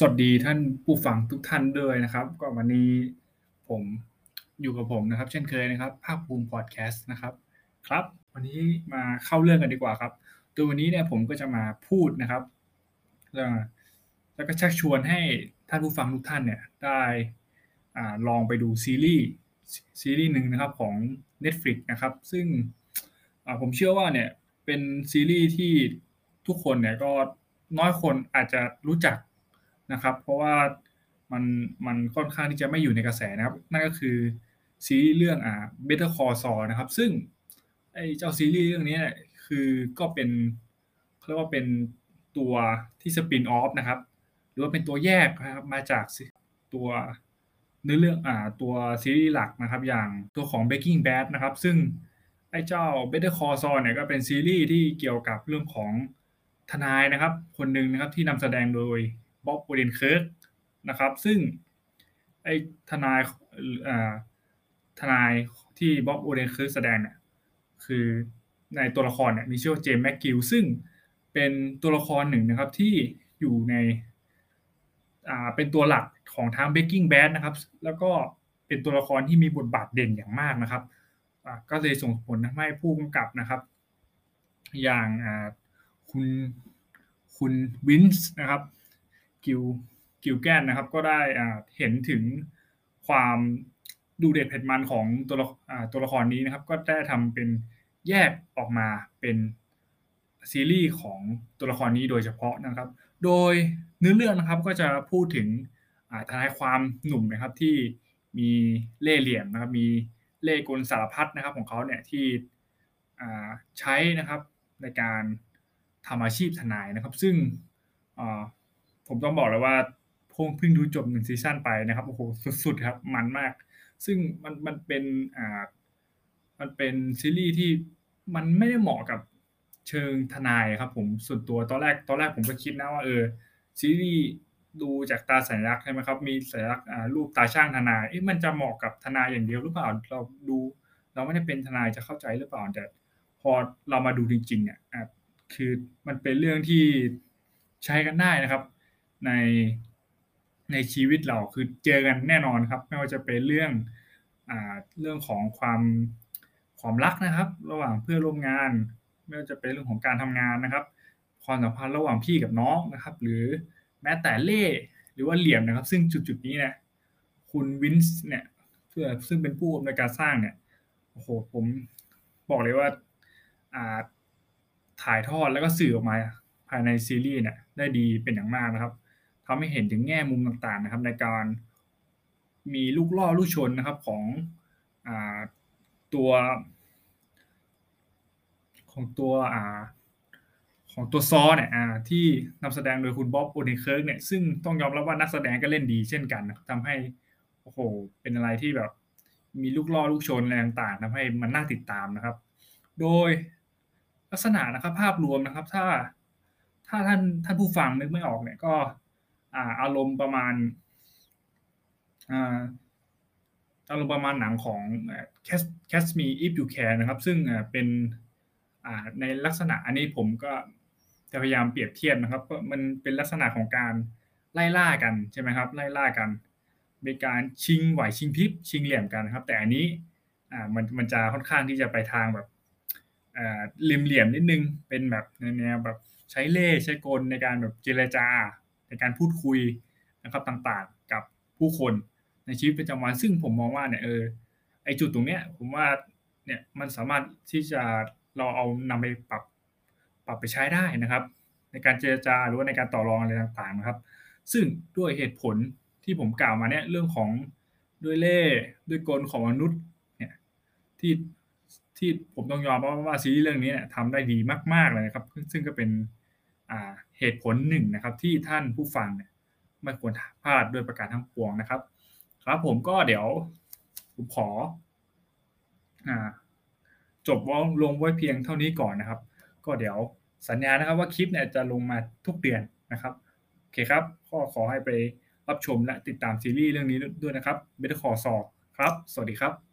สวัสดีท่านผู้ฟังทุกท่านด้วยนะครับ ก็วันนี้ผมอยู่กับผมนะครับ เช่นเคยนะครับ ภาคภูมิพอดแคสต์นะครับ ครับ วันนี้มาเข้าเรื่องกันดีกว่าครับโดยวันนี้เนี่ยผมก็จะมาพูดนะครับแล้วก็ชักชวนให้ท่านผู้ฟังทุกท่านเนี่ยได้อลองไปดูซีรีส์ซีรีส์หนึ่งนะครับของ Netflix นะครับ ซึ่งผมเชื่อว่าเนี่ยเป็นซีรีส์ที่ทุกคนเนี่ยก็น้อยคนอาจจะรู้จัก นะครับ เพราะว่ามันมันค่อนข้างที่จะไม่อยู่ในกระแสนะครับ นั่นก็คือซีรีส์เรื่องอ่า Better Call Saul นะครับ ซึ่งไอ้เจ้าซีรีส์เรื่องนี้คือก็เป็นเรียกว่าเป็นตัวที่สปินออฟนะครับ หรือว่าเป็นตัวแยกนะครับมาจากตัวเนื้อเรื่องอ่าตัวซีรีส์หลักนะครับ อย่างตัวของ Breaking Bad นะครับ ซึ่งไอ้เจ้า Better Call Saul เนี่ยก็เป็นซีรีส์ที่เกี่ยวกับเรื่องของทนายนะครับ คนหนึ่งนะครับที่นำแสดงโดย Bob Odenkirk นะครับ ซึ่งไอ้ทนายทนายที่ Bob Odenkirk แสดงเนี่ยคือในตัวละครเนี่ยมีชื่อว่า James McGill ซึ่งเป็นตัวละครหนึ่งนะครับที่อยู่ในเป็นตัวหลักของทาง Breaking Bad นะครับ แล้วก็เป็นตัวละครที่มีบทบาทเด่นอย่างมากนะครับก็เลยส่งผลทำให้ผู้กำกับนะครับ อย่างคุณคุณวินส์นะครับ กิลกิลแกนนะครับ ก็ได้เห็นถึงความดูเด็ดเผ็ดมันของตัวตัวละครนี้นะครับ ก็ได้ทำเป็นแยกออกมาเป็นซีรีส์ของตัวละครนี้โดยเฉพาะนะครับ โดยเนื้อเรื่องนะครับก็จะพูดถึงทนายความหนุ่มนะครับที่มีเล่เหลี่ยมนะครับ มีเล่กลสารพัดนะครับของเขาเนี่ยที่ใช้นะครับในการทำอาชีพทนายนะครับ ซึ่ง ผมต้องบอกเลยว่าพงเพิ่งดูจบหนึ่งซีซั่นไปนะครับโอ้โหสุดๆครับ มันมาก ซึ่งมันมันเป็นอ่ามันเป็นซีรีส์ที่มันไม่ได้เหมาะกับเชิงทนายครับ ผมส่วนตัวตอนแรกตอนแรกผมก็คิดนะว่าเออซีรีส์ดูจากตาสัญลักษณ์ใช่ไหมครับ มีสัญลักษณ์รูปตาช่างทนายเอ๊ะมันจะเหมาะกับทนายอย่างเดียวหรือเปล่าเราดูเราไม่ได้เป็นทนายจะเข้าใจหรือเปล่าแต่พอเรามาดูจริงๆเนี่ยคือมันเป็นเรื่องที่ใช้กันได้นะครับ ในในชีวิตเราคือเจอกันแน่นอนครับ ไม่ว่าจะเป็นเรื่องอ่าเรื่องของความความรักนะครับ ระหว่างเพื่อนร่วมงาน ไม่ว่าจะเป็นเรื่องของการทำงานนะครับ ความสัมพันธ์ระหว่างพี่กับน้องนะครับ หรือแม้แต่เล่หรือว่าเหลี่ยมนะครับ ซึ่งจุดๆนี้เนี่ยคุณวินส์เนี่ยเพื่อซึ่งเป็นผู้อำนวยการสร้างเนี่ยโอ้โหผมบอกเลยว่าอ่าถ่ายทอดแล้วก็สื่อออกมาภายในซีรีส์เนี่ยได้ดีเป็นอย่างมากนะครับ ทำให้เห็นถึงแง่มุมต่างๆนะครับ ในการมีลูกล่อลูกชนนะครับของตัว ของตัวอ่าของตัว Saul เนี่ยที่นำแสดงโดยคุณ Bob Odenkirk เนี่ยซึ่งต้องยอมรับว่านักแสดงก็เล่นดีเช่นกันทำให้โอ้โหเป็นอะไรที่แบบมีลูกล่อลูกชนอะไรต่างๆทำให้มันน่าติดตามนะครับ โดยลักษณะนะครับภาพรวมนะครับ ถ้าถ้าท่านท่านผู้ฟังนึกไม่ออกเนี่ยก็ อารมณ์ประมาณอารมณ์ประมาณหนังของ Catch Me If You Can นะครับ ซึ่งเป็นในลักษณะอันนี้ผมก็จะพยายามเปรียบเทียบนะครับมันเป็นลักษณะของการไล่ล่ากันใช่ไหมครับไล่ล่ากันเป็นการชิงไหวชิงพริบชิงเหลี่ยมกันนะครับ แต่อันนี้อ่ามันมันจะค่อนข้างที่จะไปทางแบบอ่าเหลี่ยมนิดนึงเป็นแบบแนวแบบใช้เล่ใช้กลในการแบบเจรจา ในการพูดคุยนะครับต่างๆ กับผู้คนในชีวิตประจำวัน ซึ่งผมมองว่าเนี่ยเออไอจุดตรงเนี้ย ผมว่าเนี่ยมันสามารถที่จะเราเอานำไปปรับปรับไปใช้ได้นะครับ ในการเจรจาหรือว่าในการต่อรองอะไรต่างๆนะครับ ซึ่งด้วยเหตุผลที่ผมกล่าวมาเนี่ยเรื่องของด้วยเล่ด้วยกลของมนุษย์เนี่ยที่ที่ผมต้องยอมว่าว่าซีรีส์เรื่องนี้เนี่ยทำได้ดีมากๆเลยนะครับ ซึ่งก็เป็น เหตุผลหนึ่งนะครับ ที่ท่านผู้ฟังเนี่ยไม่ควรพลาดด้วยประการทั้งปวงนะครับ ครับผมก็เดี๋ยวผมขออจบว่าลงไว้เพียงเท่านี้ก่อนนะครับ ก็เดี๋ยวสัญญานะครับว่าคลิปเนี่ยจะลงมาทุกเดือนนะครับโอเคครับก็ขอให้ไปรับชมและติดตามซีรีส์เรื่องนี้ด้วยนะครับ Better Call Saul ครับ สวัสดีครับ